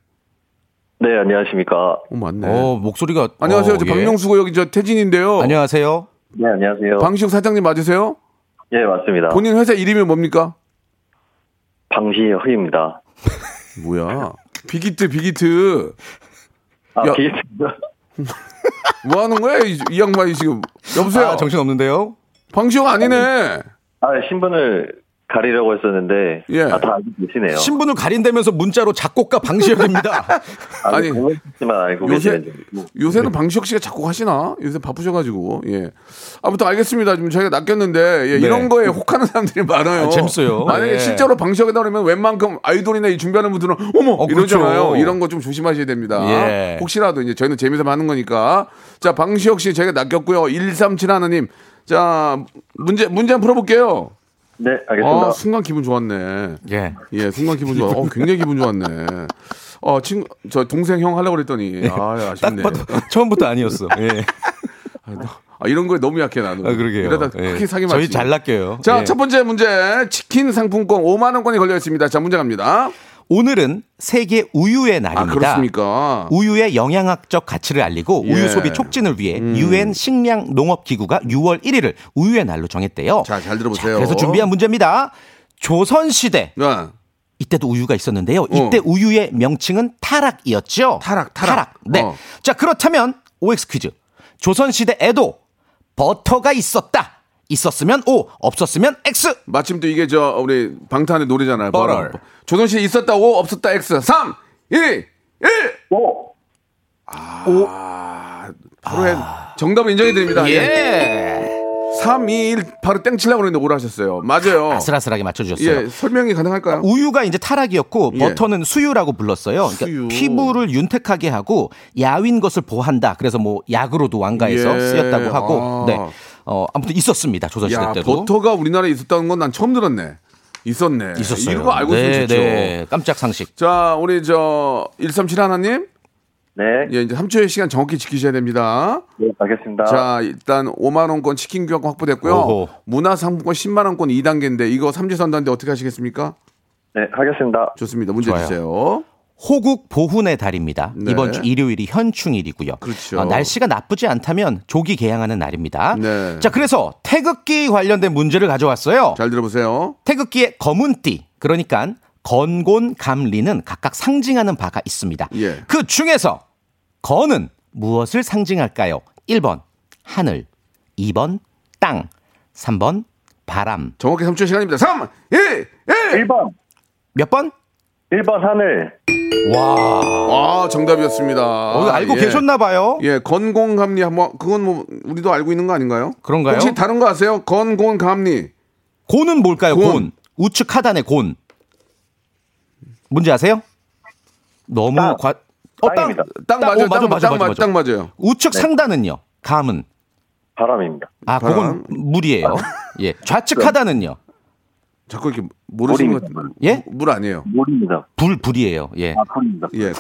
Speaker 4: 네, 안녕하십니까.
Speaker 1: 어, 맞네.
Speaker 2: 어, 목소리가
Speaker 1: 안녕하세요.
Speaker 2: 어,
Speaker 1: 저
Speaker 2: 예.
Speaker 1: 박명수고 여기 저 태진인데요.
Speaker 2: 안녕하세요.
Speaker 4: 네, 안녕하세요.
Speaker 1: 방시혁 사장님 맞으세요?
Speaker 4: 예, 맞습니다.
Speaker 1: 본인 회사 이름이 뭡니까?
Speaker 4: 방시혁입니다.
Speaker 1: 뭐야? 비기트, 비기트.
Speaker 4: 아,
Speaker 1: 야.
Speaker 4: 비트.
Speaker 1: 뭐 하는 거야? 이, 이 양반이 지금. 여보세요?
Speaker 2: 아, 정신 없는데요?
Speaker 4: 어,
Speaker 1: 방시혁 아니네.
Speaker 4: 아, 신분을 가리려고 했었는데.
Speaker 1: 예.
Speaker 4: 아, 다 알고 계시네요.
Speaker 2: 신분을 가린다면서 문자로 작곡가 방시혁입니다.
Speaker 4: 아니,
Speaker 1: 아니,
Speaker 4: 알고
Speaker 1: 요새.
Speaker 4: 뭐.
Speaker 1: 요새는 방시혁 씨가 자꾸 하시나? 요새 바쁘셔가지고, 예. 아무튼 알겠습니다. 지금 저희가 낚였는데, 예,
Speaker 2: 네.
Speaker 1: 이런 거에 혹하는 사람들이 많아요.
Speaker 2: 아, 재밌어요.
Speaker 1: 만약에
Speaker 2: 예.
Speaker 1: 실제로 방시혁이다 그러면 웬만큼 아이돌이나 이 준비하는 분들은, 어머!
Speaker 2: 어,
Speaker 1: 이러잖아요.
Speaker 2: 그렇죠.
Speaker 1: 이런 거 좀 조심하셔야 됩니다.
Speaker 2: 예.
Speaker 1: 혹시라도 이제 저희는 재미삼아 하는 거니까. 자, 방시혁 씨 저희가 낚였고요. 137 하나님. 자, 문제, 문제 한번 풀어볼게요.
Speaker 4: 네, 알겠습니다.
Speaker 1: 아, 순간 기분 좋았네.
Speaker 2: 예.
Speaker 1: 예, 순간 기분 좋아. 어, 굉장히 기분 좋았네. 어, 친구, 저 동생 형 하려고 그랬더니, 아,
Speaker 2: 딱
Speaker 1: 아쉽네.
Speaker 2: 봐도 처음부터 아니었어. 예.
Speaker 1: 아, 이런 거에 너무 약해, 나는.
Speaker 2: 아, 그러게요.
Speaker 1: 이러다
Speaker 2: 예.
Speaker 1: 크게 사기 맞지.
Speaker 2: 저희 잘 낚여요.
Speaker 1: 자,
Speaker 2: 예.
Speaker 1: 첫 번째 문제. 치킨 상품권 5만 원권이 걸려 있습니다. 자, 문제 갑니다.
Speaker 2: 오늘은 세계 우유의
Speaker 1: 아,
Speaker 2: 날입니다.
Speaker 1: 그렇습니까?
Speaker 2: 우유의 영양학적 가치를 알리고
Speaker 1: 예. 음.
Speaker 2: 우유 소비 촉진을 위해 유엔 식량 농업 기구가 6월 1일을 우유의 날로 정했대요.
Speaker 1: 자, 잘 들어보세요.
Speaker 2: 그래서 준비한 문제입니다. 조선 시대
Speaker 1: 네.
Speaker 2: 이때도 우유가 있었는데요. 이때 우유의 명칭은 타락이었죠.
Speaker 1: 타락, 타락.
Speaker 2: 네.
Speaker 1: 어.
Speaker 2: 자, 그렇다면 OX 퀴즈. 조선 시대에도 버터가 있었다. 있었으면 O, 없었으면 X.
Speaker 1: 마침 또 이게 저 우리 방탄의 노래잖아요.
Speaker 2: 버럴.
Speaker 1: 버럴. 조선시대 있었다 O 없었다 X. 3 2 1
Speaker 4: 오!
Speaker 1: 아, 바로 정답을 인정해 드립니다.
Speaker 2: 예.
Speaker 1: 3 2 1 바로 땡 치려고 그랬는데 오라 하셨어요. 맞아요.
Speaker 2: 아슬아슬하게 맞춰주셨어요.
Speaker 1: 예, 설명이 가능할까요?
Speaker 2: 우유가 이제 타락이었고
Speaker 1: 예.
Speaker 2: 버터는 수유라고 불렀어요. 그러니까
Speaker 1: 수유.
Speaker 2: 피부를 윤택하게 하고 야윈 것을 보호한다. 그래서 뭐 약으로도 왕가에서
Speaker 1: 예.
Speaker 2: 쓰였다고 하고
Speaker 1: 아.
Speaker 2: 네. 어, 아무튼 있었습니다. 조선시대
Speaker 1: 야,
Speaker 2: 때도.
Speaker 1: 버터가 우리나라에 있었다는 건 난 처음 들었네. 있었네.
Speaker 2: 있었어요.
Speaker 1: 이거 알고
Speaker 2: 네,
Speaker 1: 있으면 좋죠.
Speaker 2: 네. 깜짝 상식.
Speaker 1: 자, 우리 저 137 하나님.
Speaker 4: 네.
Speaker 1: 예, 이제 3초의 시간 정확히 지키셔야 됩니다.
Speaker 4: 네, 알겠습니다.
Speaker 1: 자, 일단 5만 원권 치킨 교환권 확보됐고요.
Speaker 2: 오호.
Speaker 1: 문화상품권 10만 원권 2단계인데 이거 삼지선다인데 어떻게 하시겠습니까?
Speaker 4: 네, 하겠습니다.
Speaker 1: 좋습니다. 문제
Speaker 2: 좋아요.
Speaker 1: 주세요.
Speaker 2: 호국 보훈의 달입니다.
Speaker 1: 네.
Speaker 2: 이번 주 일요일이 현충일이고요.
Speaker 1: 그렇죠.
Speaker 2: 어, 날씨가 나쁘지 않다면 조기 개항하는 날입니다.
Speaker 1: 네.
Speaker 2: 자, 그래서 태극기 관련된 문제를 가져왔어요.
Speaker 1: 잘 들어보세요.
Speaker 2: 태극기의 검은 띠, 그러니까 건곤, 감리는 각각 상징하는 바가 있습니다.
Speaker 1: 예.
Speaker 2: 그 중에서 건은 무엇을 상징할까요? 1번 하늘, 2번 땅, 3번 바람.
Speaker 1: 정확히 3초 시간입니다. 3, 2, 1.
Speaker 4: 1번.
Speaker 2: 몇 번?
Speaker 4: 1번 하늘.
Speaker 1: 아, 정답이었습니다.
Speaker 2: 어, 알고
Speaker 1: 예.
Speaker 2: 계셨나 봐요.
Speaker 1: 예, 건공감리 한번 그건 뭐 우리도 알고 있는 거 아닌가요?
Speaker 2: 그런가요?
Speaker 1: 혹시 다른 거 아세요? 건공감리.
Speaker 2: 곤은 뭘까요?
Speaker 1: 곤.
Speaker 2: 곤. 우측 하단의 곤. 문제 아세요? 너무
Speaker 4: 땅.
Speaker 2: 과... 어, 땅.
Speaker 4: 땅,
Speaker 1: 맞아요.
Speaker 2: 어, 맞아,
Speaker 1: 딱,
Speaker 2: 맞아,
Speaker 1: 딱,
Speaker 2: 맞아.
Speaker 1: 딱 맞아요.
Speaker 2: 우측 상단은요? 감은.
Speaker 4: 바람입니다.
Speaker 2: 아,
Speaker 1: 바람.
Speaker 2: 그건 물이에요. 예. 좌측 하단은요?
Speaker 1: 자꾸 이렇게 모르시는 것. 같아요.
Speaker 2: 예?
Speaker 1: 물 아니에요.
Speaker 4: 물입니다.
Speaker 2: 불, 불이에요. 예.
Speaker 4: 아, 불입니다.
Speaker 1: 예.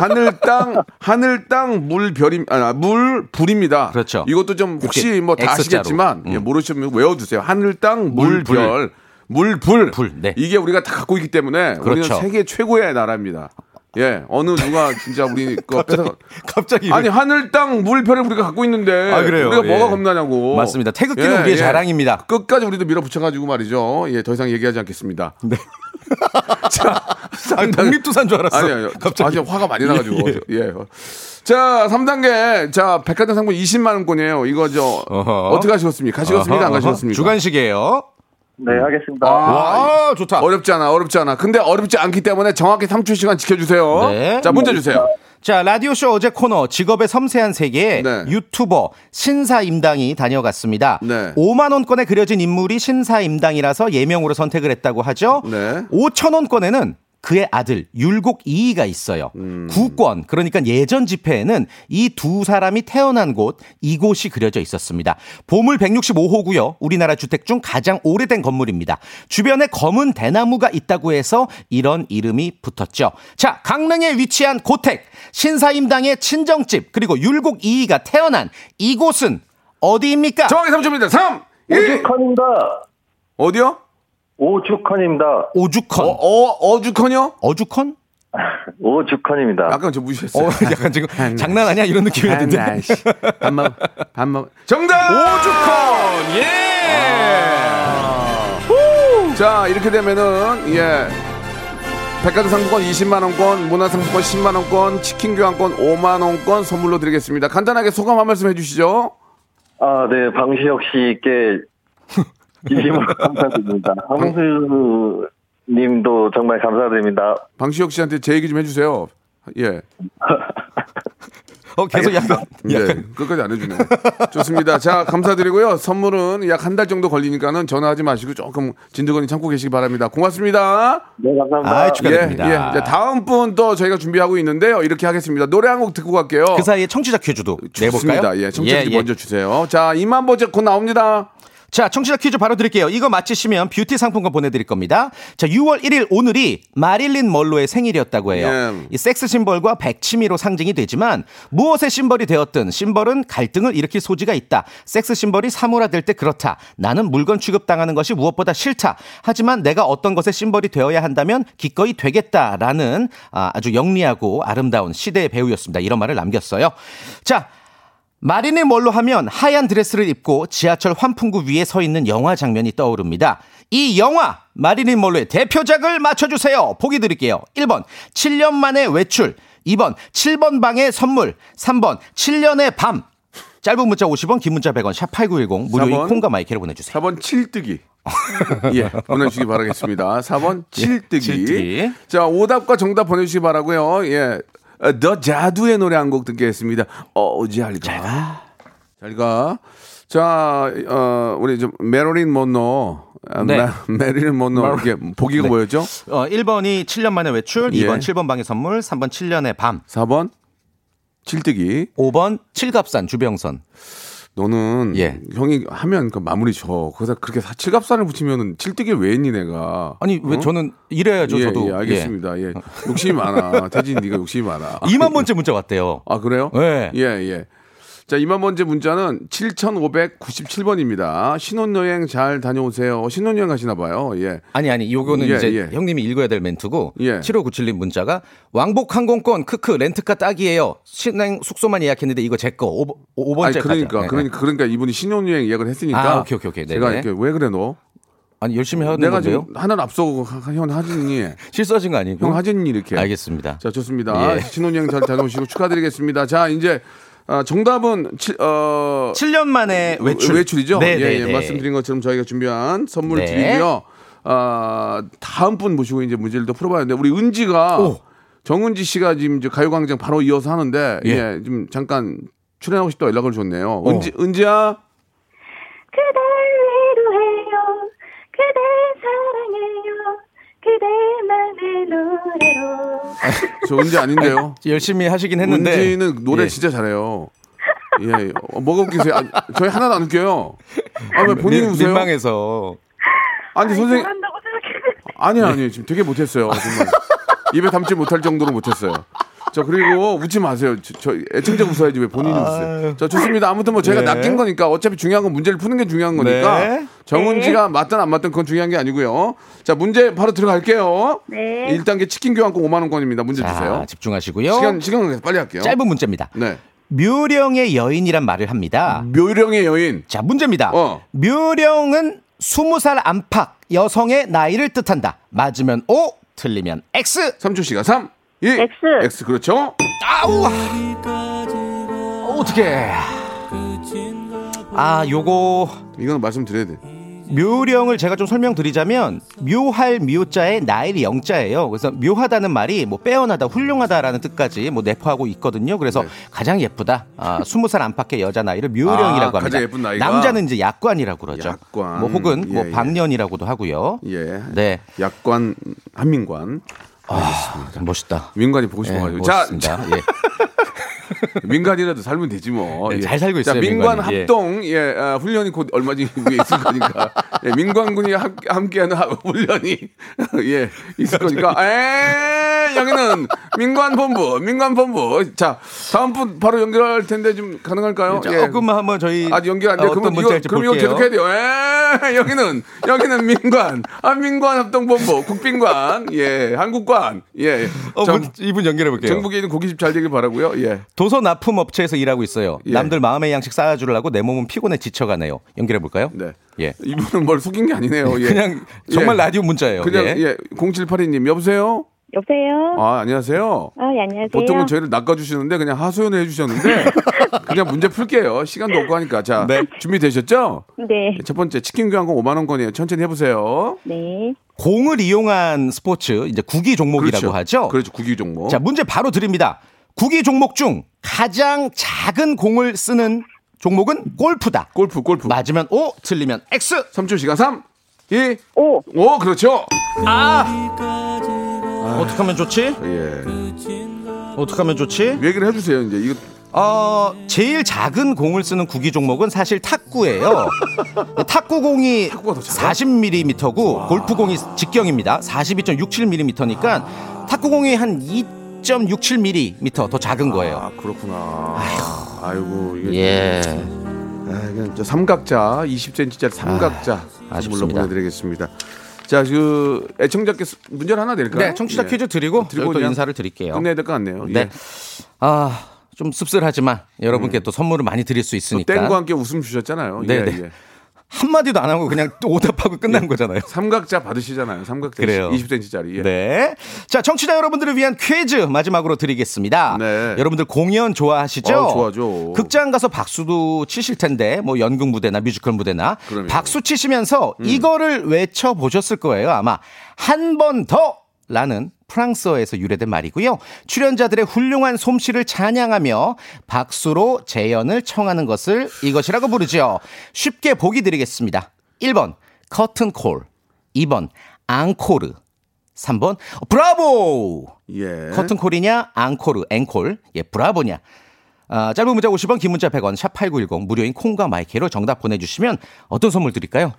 Speaker 1: 하늘 땅 하늘 땅 물 별임 아 물 불입니다.
Speaker 2: 그렇죠.
Speaker 1: 이것도 좀 혹시 뭐 다. 아시겠지만 예,
Speaker 2: 음.
Speaker 1: 모르시면 외워 두세요. 하늘 땅물
Speaker 2: 물, 불.
Speaker 1: 별. 물, 불.
Speaker 2: 불, 네.
Speaker 1: 이게 우리가 다 갖고 있기 때문에 우리는
Speaker 2: 그렇죠.
Speaker 1: 세계 최고의 나라입니다. 예, 어느 누가 진짜 우리 거 뺏어
Speaker 2: 갑자기.
Speaker 1: 아니 하늘 땅물 별을 우리가 갖고 있는데
Speaker 2: 아, 그래요?
Speaker 1: 우리가
Speaker 2: 예.
Speaker 1: 뭐가 겁나냐고.
Speaker 2: 맞습니다. 태극기는 우리의 자랑입니다.
Speaker 1: 끝까지 우리도 밀어붙여가지고 말이죠. 예, 더 이상 얘기하지 않겠습니다. 네. 자,
Speaker 2: 아니, 독립투사인 줄 알았어.
Speaker 1: 아니, 아니,
Speaker 2: 갑자기.
Speaker 1: 아니, 화가 많이 나가지고. 예. 자, 3단계. 자, 백화점 상품 20만 원권이에요. 이거 저,
Speaker 2: 어허.
Speaker 1: 어떻게 하시겠습니까? 가시겠습니까? 안
Speaker 2: 어허,
Speaker 1: 가시겠습니까?
Speaker 2: 주간식이에요.
Speaker 4: 네, 하겠습니다.
Speaker 2: 아, 좋다.
Speaker 1: 어렵지 않아, 어렵지 않아. 근데 어렵지 않기 때문에 정확히 3초 시간 지켜주세요.
Speaker 2: 네.
Speaker 1: 자, 문제 주세요.
Speaker 2: 자, 라디오쇼 어제 코너 직업의 섬세한 세계에
Speaker 1: 네.
Speaker 2: 유튜버 신사임당이 다녀갔습니다.
Speaker 1: 네.
Speaker 2: 5만원권에 그려진 인물이 신사임당이라서 예명으로 선택을 했다고 하죠.
Speaker 1: 네.
Speaker 2: 5천원권에는 그의 아들 율곡 이이가 있어요.
Speaker 1: 음.
Speaker 2: 구권 그러니까 예전 집회에는 이 두 사람이 태어난 곳 이곳이 그려져 있었습니다. 보물 165호고요. 우리나라 주택 중 가장 오래된 건물입니다. 주변에 검은 대나무가 있다고 해서 이런 이름이 붙었죠. 자, 강릉에 위치한 고택 신사임당의 친정집 그리고 율곡 이이가 태어난 이곳은 어디입니까?
Speaker 1: 정확히 3초입니다. 3, 2,
Speaker 4: 오죽헌입니다.
Speaker 1: 어디요?
Speaker 4: 오죽헌입니다.
Speaker 2: 오죽헌.
Speaker 1: 어, 어, 어주컨이요?
Speaker 2: 어죽헌?
Speaker 4: 오죽헌입니다.
Speaker 1: 약간 저 무시했어요.
Speaker 2: 어, 약간 지금 장난 아니야 이런 느낌이었는데.
Speaker 1: 밥 먹, 밥 먹. 정답!
Speaker 2: 오죽헌. 예.
Speaker 1: 자 이렇게 되면은 예 백화점 상품권 20만 원권, 문화상품권 10만 원권, 치킨 교환권 5만 원권 선물로 드리겠습니다. 간단하게 소감 한 말씀 해주시죠.
Speaker 4: 아, 네, 방시혁 씨께 진심으로 감사드립니다. 황수 님도 정말 감사드립니다.
Speaker 1: 방시혁 씨한테 제 얘기 좀 해주세요. 예,
Speaker 2: 어 계속 약간
Speaker 1: 네, 끝까지 안 해주네. 좋습니다. 자 감사드리고요. 선물은 약 한 달 정도 걸리니까는 전화하지 마시고 조금 진드건히 참고 계시기 바랍니다. 고맙습니다.
Speaker 4: 네, 감사합니다.
Speaker 2: 아, 축하드립니다.
Speaker 1: 예, 예. 다음 분 또 저희가 준비하고 있는데요. 이렇게 하겠습니다. 노래 한 곡 듣고 갈게요.
Speaker 2: 그 사이에 청취자 퀴즈도 내볼까요?
Speaker 1: 좋습니다. 예, 청취자 퀴즈 먼저 주세요. 자, 2만 번째 곧 나옵니다.
Speaker 2: 자, 청취자 퀴즈 바로 드릴게요. 이거 맞히시면 뷰티 상품권 보내드릴 겁니다. 자, 6월 1일 오늘이 마릴린 먼로의 생일이었다고 해요.
Speaker 1: 예.
Speaker 2: 이 섹스 심벌과 백치미로 상징이 되지만 무엇의 심벌이 되었든 심벌은 갈등을 일으킬 소지가 있다. 섹스 심벌이 사물화될 때 그렇다. 나는 물건 취급당하는 것이 무엇보다 싫다. 하지만 내가 어떤 것의 심벌이 되어야 한다면 기꺼이 되겠다라는 아, 아주 영리하고 아름다운 시대의 배우였습니다. 이런 말을 남겼어요. 자, 마린의 멀로 하면 하얀 드레스를 입고 지하철 환풍구 위에 서 있는 영화 장면이 떠오릅니다. 이 영화 마릴린 멀로의 대표작을 맞춰주세요. 보기 드릴게요. 1번 7년 만에 외출 2번 7번 방의 선물 3번 7년의 밤 짧은 문자 50원 긴 문자 100원 샵8910 무료인
Speaker 1: 4번.
Speaker 2: 콩과 마이크를 보내주세요.
Speaker 1: 4번 칠뜨기. 예, 보내주시기 바라겠습니다. 4번 칠뜨기.
Speaker 2: 칠뜨기.
Speaker 1: 자, 오답과 정답 보내주시기 바라고요 예. 어, 더 자두의 노래 한 곡 듣겠습니다. 어, 잘 가. 잘 가. 자, 어, 우리 좀 메릴린 먼로. 아,
Speaker 2: 네.
Speaker 1: 메- 메릴린 먼로. 이렇게 보기가
Speaker 2: 네.
Speaker 1: 뭐였죠?
Speaker 2: 어, 1번이 7년 만에 외출,
Speaker 1: 예.
Speaker 2: 2번 7번 방의 선물, 3번 7년의 밤,
Speaker 1: 4번 칠뜨기.
Speaker 2: 5번 칠갑산 주병선.
Speaker 1: 너는
Speaker 2: 예.
Speaker 1: 형이 하면 그 마무리 줘. 거기서 그렇게 사- 칠갑산을 붙이면은 칠뜨기를 왜 했니 내가?
Speaker 2: 아니 왜
Speaker 1: 어?
Speaker 2: 저는 이래야죠
Speaker 1: 예,
Speaker 2: 저도.
Speaker 1: 예, 알겠습니다. 예. 욕심이 많아. 태진 네가 욕심이 많아.
Speaker 2: 2만 번째 문자 왔대요.
Speaker 1: 아, 그래요?
Speaker 2: 네.
Speaker 1: 예, 예. 자, 2만 번째 문자는 7,597번입니다. 신혼여행 잘 다녀오세요. 신혼여행 가시나 봐요. 예.
Speaker 2: 아니 아니 요거는
Speaker 1: 예,
Speaker 2: 이제
Speaker 1: 예.
Speaker 2: 형님이 읽어야 될 멘트고
Speaker 1: 예.
Speaker 2: 7597님 문자가 왕복 항공권 크크 렌트카 딱이에요. 신행 숙소만 예약했는데 이거 제 거 5,
Speaker 1: 아니,
Speaker 2: 번째
Speaker 1: 그러니까, 그러니까, 그러니까 이분이 신혼여행 예약을 했으니까.
Speaker 2: 아, 오케이, 오케이, 오케이.
Speaker 1: 제가
Speaker 2: 네네.
Speaker 1: 이렇게 왜 그래, 너?
Speaker 2: 아니 열심히 하는
Speaker 1: 내가
Speaker 2: 건데요.
Speaker 1: 지금 하나를 앞서고 하- 형 하진이.
Speaker 2: 실수하신 거 아니고?
Speaker 1: 형 하진이 이렇게.
Speaker 2: 알겠습니다.
Speaker 1: 자, 좋습니다.
Speaker 2: 예.
Speaker 1: 신혼여행 잘 다녀오시고 축하드리겠습니다. 자, 이제 아, 정답은 칠, 어,
Speaker 2: 7년 만에 외출.
Speaker 1: 외출이죠?
Speaker 2: 네,
Speaker 1: 예,
Speaker 2: 네,
Speaker 1: 예.
Speaker 2: 네.
Speaker 1: 말씀드린 것처럼 저희가 준비한 선물
Speaker 2: 네.
Speaker 1: 드리고요. 아, 다음 분 모시고 이제 문제를 더 풀어봐야 하는데 우리 은지가
Speaker 2: 오.
Speaker 1: 정은지 씨가 지금 이제 가요광장 바로 이어서 하는데
Speaker 2: 예.
Speaker 1: 예, 좀 잠깐 출연하고 싶다 고 연락을 줬네요.
Speaker 2: 어.
Speaker 1: 은지 은지야
Speaker 3: 그댈 위로해요. 그댈 사랑해요. 그대만의 노래로.
Speaker 1: 저 은지 아닌데요.
Speaker 2: 열심히 하시긴 했는데
Speaker 1: 은지는 노래
Speaker 2: 예.
Speaker 1: 진짜 잘해요. 예, 어, 뭐가 웃기세요? 아, 저희 하나도 안 웃겨요. 아, 왜 본인이
Speaker 2: 민-
Speaker 1: 웃어요?
Speaker 2: 민망해서
Speaker 1: 아니, 선생님. 아니요, 아니요. 지금 되게 못했어요. 정말. 입에 담지 못할 정도로 못했어요. 자, 그리고 웃지 마세요. 저, 저 애청자 웃어야지 왜 본인이 웃으세요. 자, 좋습니다. 아무튼 뭐 제가
Speaker 2: 네.
Speaker 1: 낚인 거니까 어차피 중요한 건 문제를 푸는 게 중요한 거니까
Speaker 2: 네.
Speaker 1: 정은지가 맞든 안 맞든 그건 중요한 게 아니고요. 자, 문제 바로 들어갈게요.
Speaker 3: 네.
Speaker 1: 1단계 치킨 교환권 5만 원권입니다. 문제
Speaker 2: 자,
Speaker 1: 주세요.
Speaker 2: 집중하시고요.
Speaker 1: 시간 시간 빨리 할게요.
Speaker 2: 짧은 문제입니다.
Speaker 1: 네.
Speaker 2: 묘령의 여인이란 말을 합니다.
Speaker 1: 묘령의 여인.
Speaker 2: 자, 문제입니다.
Speaker 1: 어.
Speaker 2: 묘령은 20살 안팎 여성의 나이를 뜻한다. 맞으면 O, 틀리면 X.
Speaker 1: 3초 시간 3 2
Speaker 3: X.
Speaker 1: X 그렇죠?
Speaker 2: 아우. 어떻게? 아, 요거
Speaker 1: 이거는 말씀드려야 돼.
Speaker 2: 묘령을 제가 좀 설명드리자면 묘할 묘자에 나일 영자예요. 그래서 묘하다는 말이 뭐 빼어나다, 훌륭하다라는 뜻까지 뭐 내포하고 있거든요. 그래서
Speaker 1: 네.
Speaker 2: 가장 예쁘다. 아, 20살 안팎의 여자 나이를 묘령이라고
Speaker 1: 아,
Speaker 2: 합니다. 남자는 이제 약관이라고 그러죠.
Speaker 1: 약관.
Speaker 2: 뭐 혹은 뭐
Speaker 1: 예, 예.
Speaker 2: 방년이라고도 하고요.
Speaker 1: 예.
Speaker 2: 네.
Speaker 1: 약관 한민관.
Speaker 2: 아, 멋있다.
Speaker 1: 민관이 보고
Speaker 2: 예,
Speaker 1: 싶어가지고. 자,
Speaker 2: 멋있습니다. 예.
Speaker 1: 민간이라도 살면 되지 뭐.
Speaker 2: 네, 잘 살고 있어요,
Speaker 1: 자, 민관
Speaker 2: 민관이. 예.
Speaker 1: 합동 예, 아, 훈련이 곧 얼마 뒤에 있을 거니까. 예, 민관군이 함, 함께하는 하- 훈련이 예 있을 거니까. 에 여기는 민관 본부, 민관 본부. 자, 다음 분 바로 연결할 텐데 좀 가능할까요? 예.
Speaker 2: 조금만 한번 저희
Speaker 1: 아직 연결 안 돼요.
Speaker 2: 어, 어떤
Speaker 1: 그러면 이거 그럼 이거
Speaker 2: 볼게요.
Speaker 1: 계속 해야 돼요. 에 여기는 여기는 민관, 아 민관 합동본부, 국빈관, 예 한국관, 예.
Speaker 2: 어,
Speaker 1: 정-
Speaker 2: 문- 이분 연결해 볼게요.
Speaker 1: 전국에 있는 고깃집 잘 되길 바라고요. 예.
Speaker 2: 도서 납품 업체에서 일하고 있어요.
Speaker 1: 예.
Speaker 2: 남들 마음의 양식 쌓아주려고 내 몸은 피곤해 지쳐가네요. 연결해 볼까요?
Speaker 1: 네.
Speaker 2: 예.
Speaker 1: 이분은 뭘 속인 게 아니네요. 예.
Speaker 2: 그냥 정말
Speaker 1: 예.
Speaker 2: 라디오 문자예요.
Speaker 1: 그냥
Speaker 2: 예.
Speaker 1: 예. 0782님 여보세요.
Speaker 3: 여보세요?
Speaker 1: 아 안녕하세요.
Speaker 3: 아, 예, 안녕하세요.
Speaker 1: 보통은 저희를 낚아주시는데 그냥 하소연을 해주셨는데 그냥 문제 풀게요. 시간도 없고 하니까 자
Speaker 2: 네.
Speaker 1: 준비되셨죠?
Speaker 3: 네.
Speaker 1: 첫 번째 치킨 교환권 5만 원권이에요. 천천히 해보세요.
Speaker 3: 네.
Speaker 2: 공을 이용한 스포츠 이제 구기 종목이라고 하죠.
Speaker 1: 그렇죠. 구기 종목.
Speaker 2: 자 문제 바로 드립니다. 구기 종목 중 가장 작은 공을 쓰는 종목은 골프다.
Speaker 1: 골프 골프.
Speaker 2: 맞으면 O, 틀리면 X.
Speaker 1: 3초 시간 3, 2,
Speaker 3: 오.
Speaker 1: 5 그렇죠.
Speaker 2: 어떻게 하면 좋지?
Speaker 1: 예.
Speaker 2: 어떻게 하면 좋지?
Speaker 1: 얘기를 해주세요. 이제 이거
Speaker 2: 어, 제일 작은 공을 쓰는 구기 종목은 사실 탁구예요. 탁구공이
Speaker 1: 탁구가 더 작아?
Speaker 2: 40mm고 골프공이 직경입니다. 42.67mm니까 탁구공이 한 2.67mm 더 작은 거예요.
Speaker 1: 아 그렇구나. 아이고 이게
Speaker 2: 예.
Speaker 1: 아, 그냥 저 삼각자 20cm짜리 삼각자
Speaker 2: 아,
Speaker 1: 물로
Speaker 2: 아쉽습니다.
Speaker 1: 보내드리겠습니다. 자, 그 애청자께 스- 문제를 하나 낼까요?
Speaker 2: 네, 청취자
Speaker 1: 예.
Speaker 2: 퀴즈 드리고
Speaker 1: 드리고
Speaker 2: 저희 또 인사를 드릴게요.
Speaker 1: 끝내야 될 것 같네요.
Speaker 2: 네.
Speaker 1: 예.
Speaker 2: 아, 좀 씁쓸하지만 여러분께 또 선물을 많이 드릴
Speaker 1: 수또
Speaker 2: 있으니까
Speaker 1: 땡과 함께 웃음 주셨잖아요.
Speaker 2: 네,
Speaker 1: 예,
Speaker 2: 네.
Speaker 1: 예.
Speaker 2: 한마디도 안 하고 그냥 또 오답하고 끝난 거잖아요.
Speaker 1: 삼각자 받으시잖아요. 삼각자
Speaker 2: 그래요.
Speaker 1: 20cm짜리. 예.
Speaker 2: 네. 자, 청취자 여러분들을 위한 퀴즈 마지막으로 드리겠습니다.
Speaker 1: 네.
Speaker 2: 여러분들 공연 좋아하시죠?
Speaker 1: 어, 좋아하죠.
Speaker 2: 극장 가서 박수도 치실 텐데, 뭐 연극 무대나 뮤지컬 무대나
Speaker 1: 그럼요. 음.
Speaker 2: 박수 치시면서 이거를 외쳐 보셨을 거예요. 아마 한 번 더 라는 프랑스어에서 유래된 말이고요. 출연자들의 훌륭한 솜씨를 찬양하며 박수로 재연을 청하는 것을 이것이라고 부르죠. 쉽게 보기 드리겠습니다. 1번 커튼 콜, 2번 앙코르, 3번 브라보.
Speaker 1: 예.
Speaker 2: 커튼 콜이냐 앙코르, 앵콜. 예, 브라보냐. 아, 짧은 문자 50원, 긴 문자 100원, 샵 8910 무료인 콩과 마이크로 정답 보내 주시면 어떤 선물 드릴까요?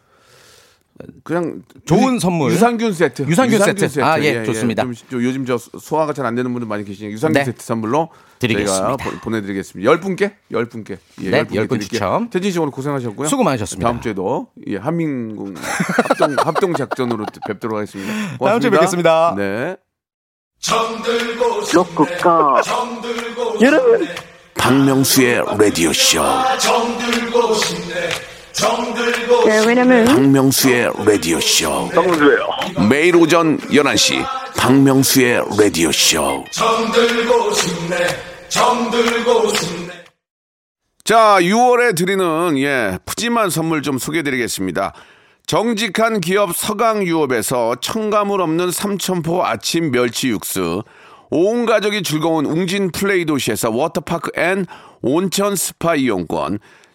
Speaker 1: 그냥
Speaker 2: 좋은
Speaker 1: 유-
Speaker 2: 선물.
Speaker 1: 유산균 세트.
Speaker 2: 유산균 세트. 아, 예, 좋습니다.
Speaker 1: 좀, 좀 요즘 저 소화가 잘 안 되는 분들 많이 계시니까 유산균
Speaker 2: 네.
Speaker 1: 세트 선물로
Speaker 2: 드리겠습니다.
Speaker 1: 저희가 보- 보내드리겠습니다. 열 분께, 열 분께. 예,
Speaker 2: 네,
Speaker 1: 열
Speaker 2: 열분. 추첨.
Speaker 1: 태진 씨 오늘 고생하셨고요.
Speaker 2: 수고 많으셨습니다.
Speaker 1: 다음 주에도 예, 한민국 합동 합동 작전으로 뵙도록 하겠습니다. 고맙습니다.
Speaker 2: 다음 주에 뵙겠습니다.
Speaker 1: 네.
Speaker 5: 박명수의 라디오 쇼.
Speaker 3: 네, 왜냐면
Speaker 5: 박명수의 라디오 쇼. 매일 오전 11시 박명수의 라디오 쇼.
Speaker 1: 자, 6월에 드리는 예, 푸짐한 선물 좀 소개해 드리겠습니다. 정직한 기업 서강유업에서 첨가물 없는 삼천포 아침 멸치 육수, 온 가족이 즐거운 웅진 플레이 도시에서 워터파크 and 온천 스파 이용권,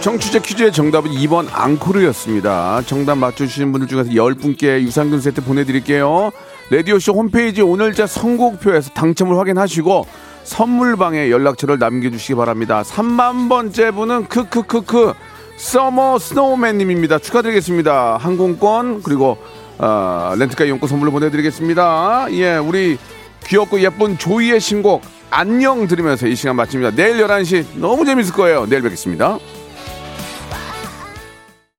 Speaker 1: 청취자 퀴즈의 정답은 2번 앙코르였습니다. 정답 맞춰주시는 분들 중에서 10분께 유산균 세트 보내드릴게요. 라디오쇼 홈페이지 오늘자 선곡표에서 당첨을 확인하시고 선물방에 연락처를 남겨주시기 바랍니다. 3만 번째 분은 크크크크 서머 스노우맨님입니다. 축하드리겠습니다. 항공권 그리고 어, 렌트카 이용권 선물로 보내드리겠습니다. 예, 우리 귀엽고 예쁜 조이의 신곡 안녕 들으면서 이 시간 마칩니다. 내일 11시 너무 재밌을 거예요. 내일 뵙겠습니다.